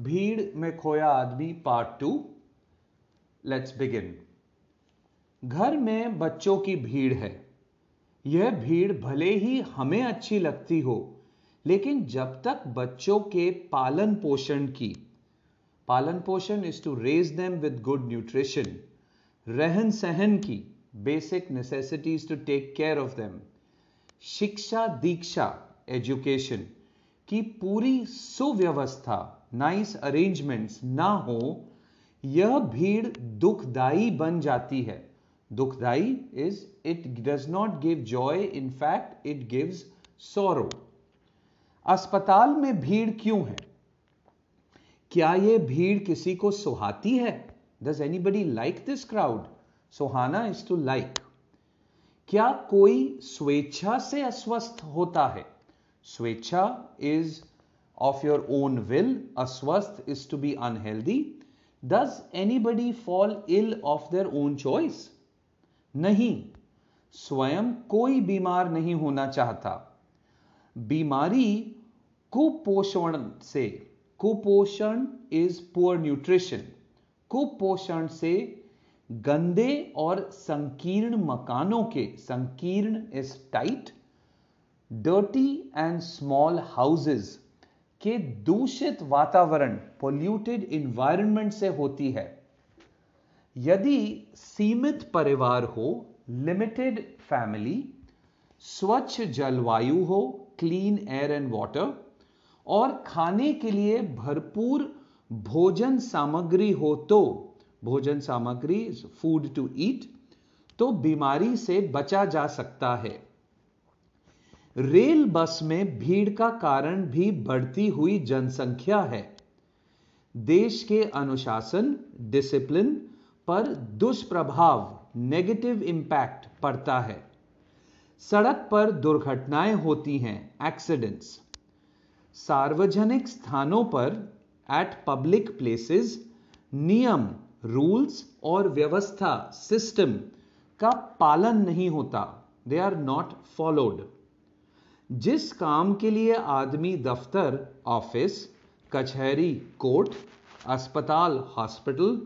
भीड़ में खोया आदमी पार्ट टू लेट्स बिगिन घर में बच्चों की भीड़ है। यह भीड़ भले ही हमें अच्छी लगती हो, लेकिन जब तक बच्चों के पालन पोषण की, पालन पोषण is to raise them with good nutrition रहन सहन की basic necessities to take care of them शिक्षा दीक्षा एजुकेशन की पूरी सुव्यवस्था नाइस अरेंजमेंट्स ना हो, यह भीड़ दुखदाई बन जाती है। दुखदाई is it does not give joy in fact it gives sorrow अस्पताल में भीड़ क्यों है? क्या यह भीड़ किसी को सुहाती है? Does anybody like this crowd Suhana is to like क्या कोई स्वेच्छा से अस्वस्थ होता है? स्वेच्छा is of your own will अस्वस्थ is to be unhealthy does anybody fall ill of their own choice नहीं। स्वयं कोई बीमार नहीं होना चाहता। बीमारी कुपोषण से, कुपोषण इज़ पुअर न्यूट्रिशन कुपोषण से गंदे और संकीर्ण मकानों के, संकीर्ण is tight dirty and small houses के दूषित वातावरण पोल्यूटेड इन्वायरमेंट से होती है। यदि सीमित परिवार हो लिमिटेड फैमिली स्वच्छ जलवायु हो क्लीन एयर एंड वाटर और खाने के लिए भरपूर भोजन सामग्री हो तो भोजन सामग्री फ़ूड टू ईट तो बीमारी से बचा जा सकता है। रेल बस में भीड़ का कारण भी बढ़ती हुई जनसंख्या है। देश के अनुशासन डिसिप्लिन पर दुष्प्रभाव नेगेटिव इंपैक्ट पड़ता है। सड़क पर दुर्घटनाएँ होती हैं एक्सीडेंट्स सार्वजनिक स्थानों पर एट पब्लिक प्लेसेस नियम रूल्स और व्यवस्था सिस्टम का पालन नहीं होता। दे आर नॉट फॉलोड जिस काम के लिए आदमी दफ्तर, ऑफ़िस, कचहरी, कोर्ट, अस्पताल, हॉस्पिटल,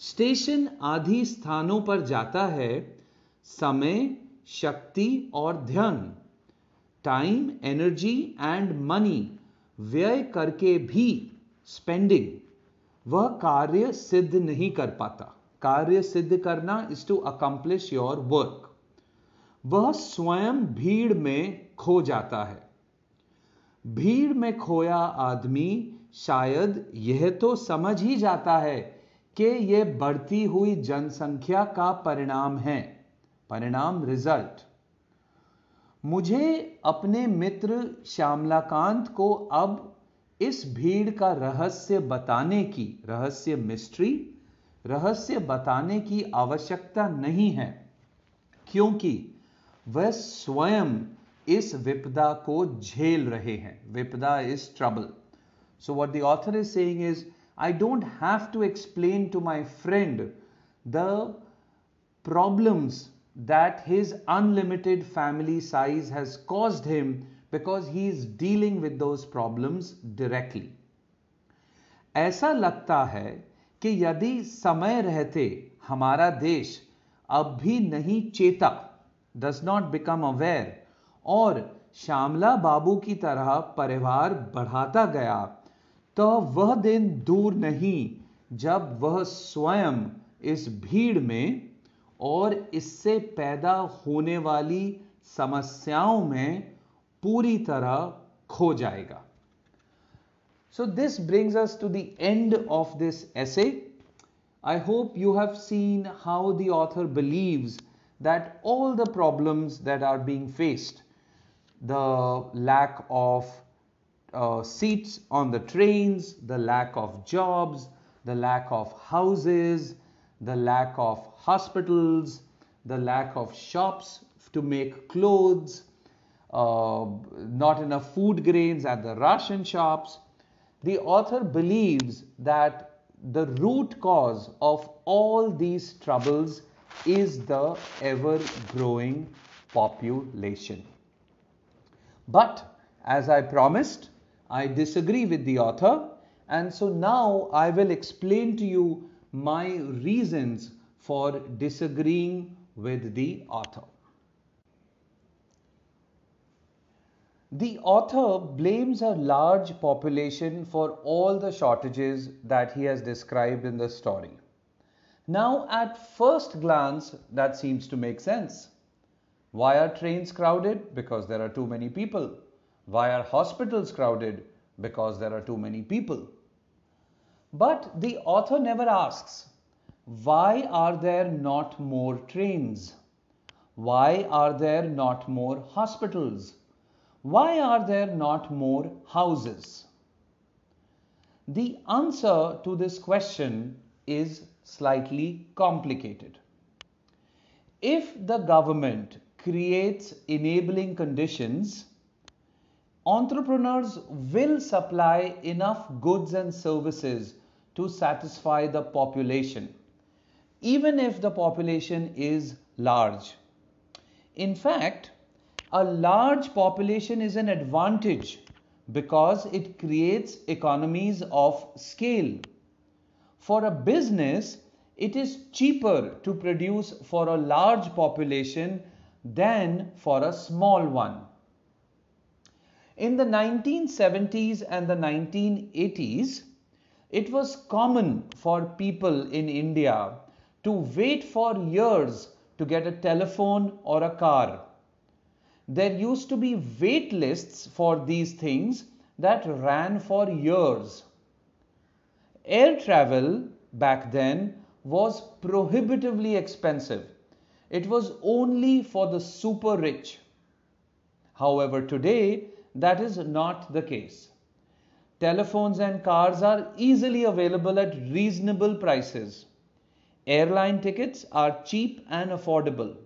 स्टेशन आदि स्थानों पर जाता है, समय, शक्ति और ध्यान, टाइम, एनर्जी एंड मनी, व्यय करके भी स्पेंडिंग, वह कार्य सिद्ध नहीं कर पाता। कार्य सिद्ध करना is to accomplish your work वह स्वयं भीड़ में खो जाता है। भीड़ में खोया आदमी शायद यह तो समझ ही जाता है कि यह बढ़ती हुई जनसंख्या का परिणाम है। परिणाम रिज़ल्ट। मुझे अपने मित्र श्यामलाकांत को अब इस भीड़ का रहस्य बताने की, रहस्य मिस्ट्री रहस्य बताने की आवश्यकता नहीं है, क्योंकि वह स्वयं इस विपदा को झेल रहे हैं विपदा is trouble so what the author is saying is I don't have to explain to my friend the problems that his unlimited family size has caused him because he is dealing with those problems directly. ऐसा लगता है कि यदि समय रहते, हमारा देश अब भी नहीं चेता डज नॉट बिकम अवेयर और श्यामला बाबू की तरह परिवार बढ़ाता गया तो वह दिन दूर नहीं जब वह स्वयं इस भीड़ में और इससे पैदा होने वाली समस्याओं में पूरी तरह खो जाएगा। So this brings us to the end of this essay I hope you have seen how the author believes that all the problems that are being faced the lack of uh, seats on the trains, the lack of jobs, the lack of houses, the lack of hospitals, the lack of shops to make clothes, uh, not enough food grains at the ration shops. The author believes that the root cause of all these troubles is the ever growing population. But as I promised, I disagree with the author And so now I will explain to you my reasons for disagreeing with the author. The author blames a large population for all the shortages that he has described in the story. Now, at first glance, that seems to make sense. Why are trains crowded? Because there are too many people. Why are hospitals crowded? Because there are too many people. But the author never asks, why are there not more trains? Why are there not more hospitals? Why are there not more houses? The answer to this question is slightly complicated. If the government creates enabling conditions, entrepreneurs will supply enough goods and services to satisfy the population, even if the population is large. In fact, a large population is an advantage because it creates economies of scale. For a business, it is cheaper to produce for a large population than for a small one. In the 1970s and the 1980s, it was common for people in India to wait for years to get a telephone or a car there used to be wait lists for these things that ran for years. Air travel back then was prohibitively expensive. It was only for the super rich. However, today that is not the case. Telephones and cars are easily available at reasonable prices. Airline tickets are cheap and affordable.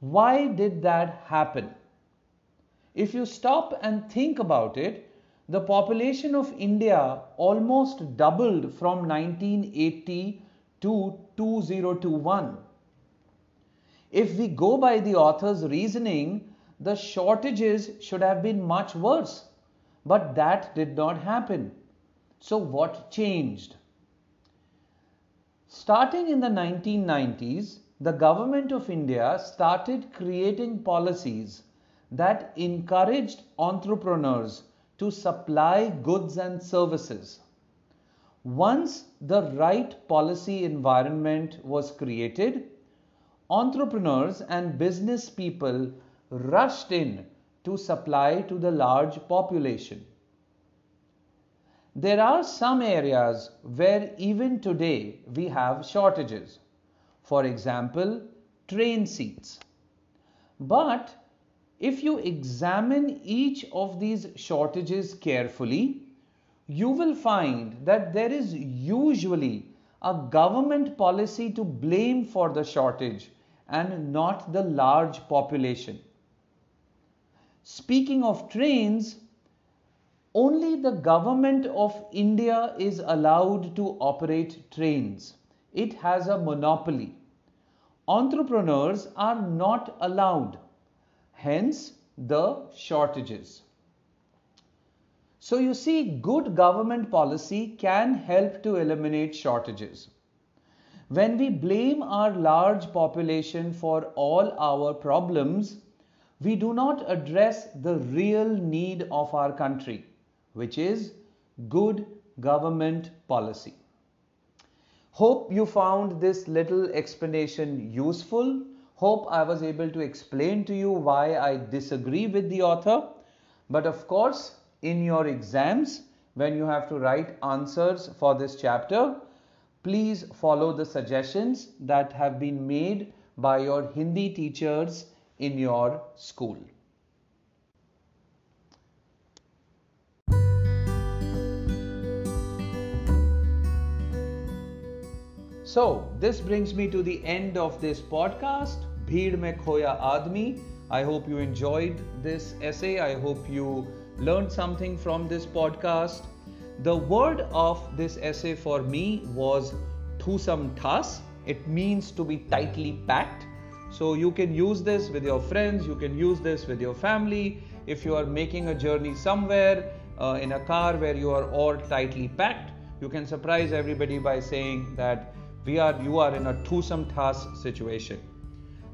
Why did that happen? If you stop and think about it, the population of India almost doubled from 1980 to 2021. If we go by the author's reasoning, the shortages should have been much worse. But that did not happen. So, what changed? Starting in the 1990s, the government of India started creating policies that encouraged entrepreneurs to supply goods and services. Once the right policy environment was created, entrepreneurs and business people rushed in to supply to the large population. There are some areas where even today we have shortages for example, train seats. But if you examine each of these shortages carefully, you will find that there is usually a government policy to blame for the shortage and not the large population. Speaking of trains, only the government of India is allowed to operate trains. It has a monopoly entrepreneurs are not allowed. Hence, the shortages. So, you see, good government policy can help to eliminate shortages. When we blame our large population for all our problems, we do not address the real need of our country, which is good government policy. Hope you found this little explanation useful. Hope I was able to explain to you why I disagree with the author. But of course, in your exams, when you have to write answers for this chapter, please follow the suggestions that have been made by your Hindi teachers in your school. So, this brings me to the end of this podcast, Bheed Mein Khoya Aadmi. I hope you enjoyed this essay. I hope you learned something from this podcast. The word of this essay for me was thusam thas. It means to be tightly packed. So you can use this with your friends, you can use this with your family. If you are making a journey somewhere uh, in a car where you are all tightly packed, you can surprise everybody by saying that we are you are in a twosome task situation.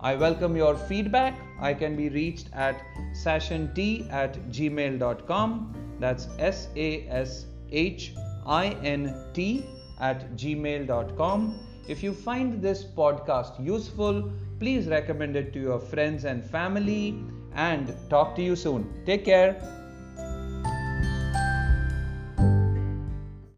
I welcome your feedback. I can be reached at sashint at gmail.com. That's S A S H I N T at gmail.com. If you find this podcast useful, please recommend it to your friends and family and talk to you soon. Take care.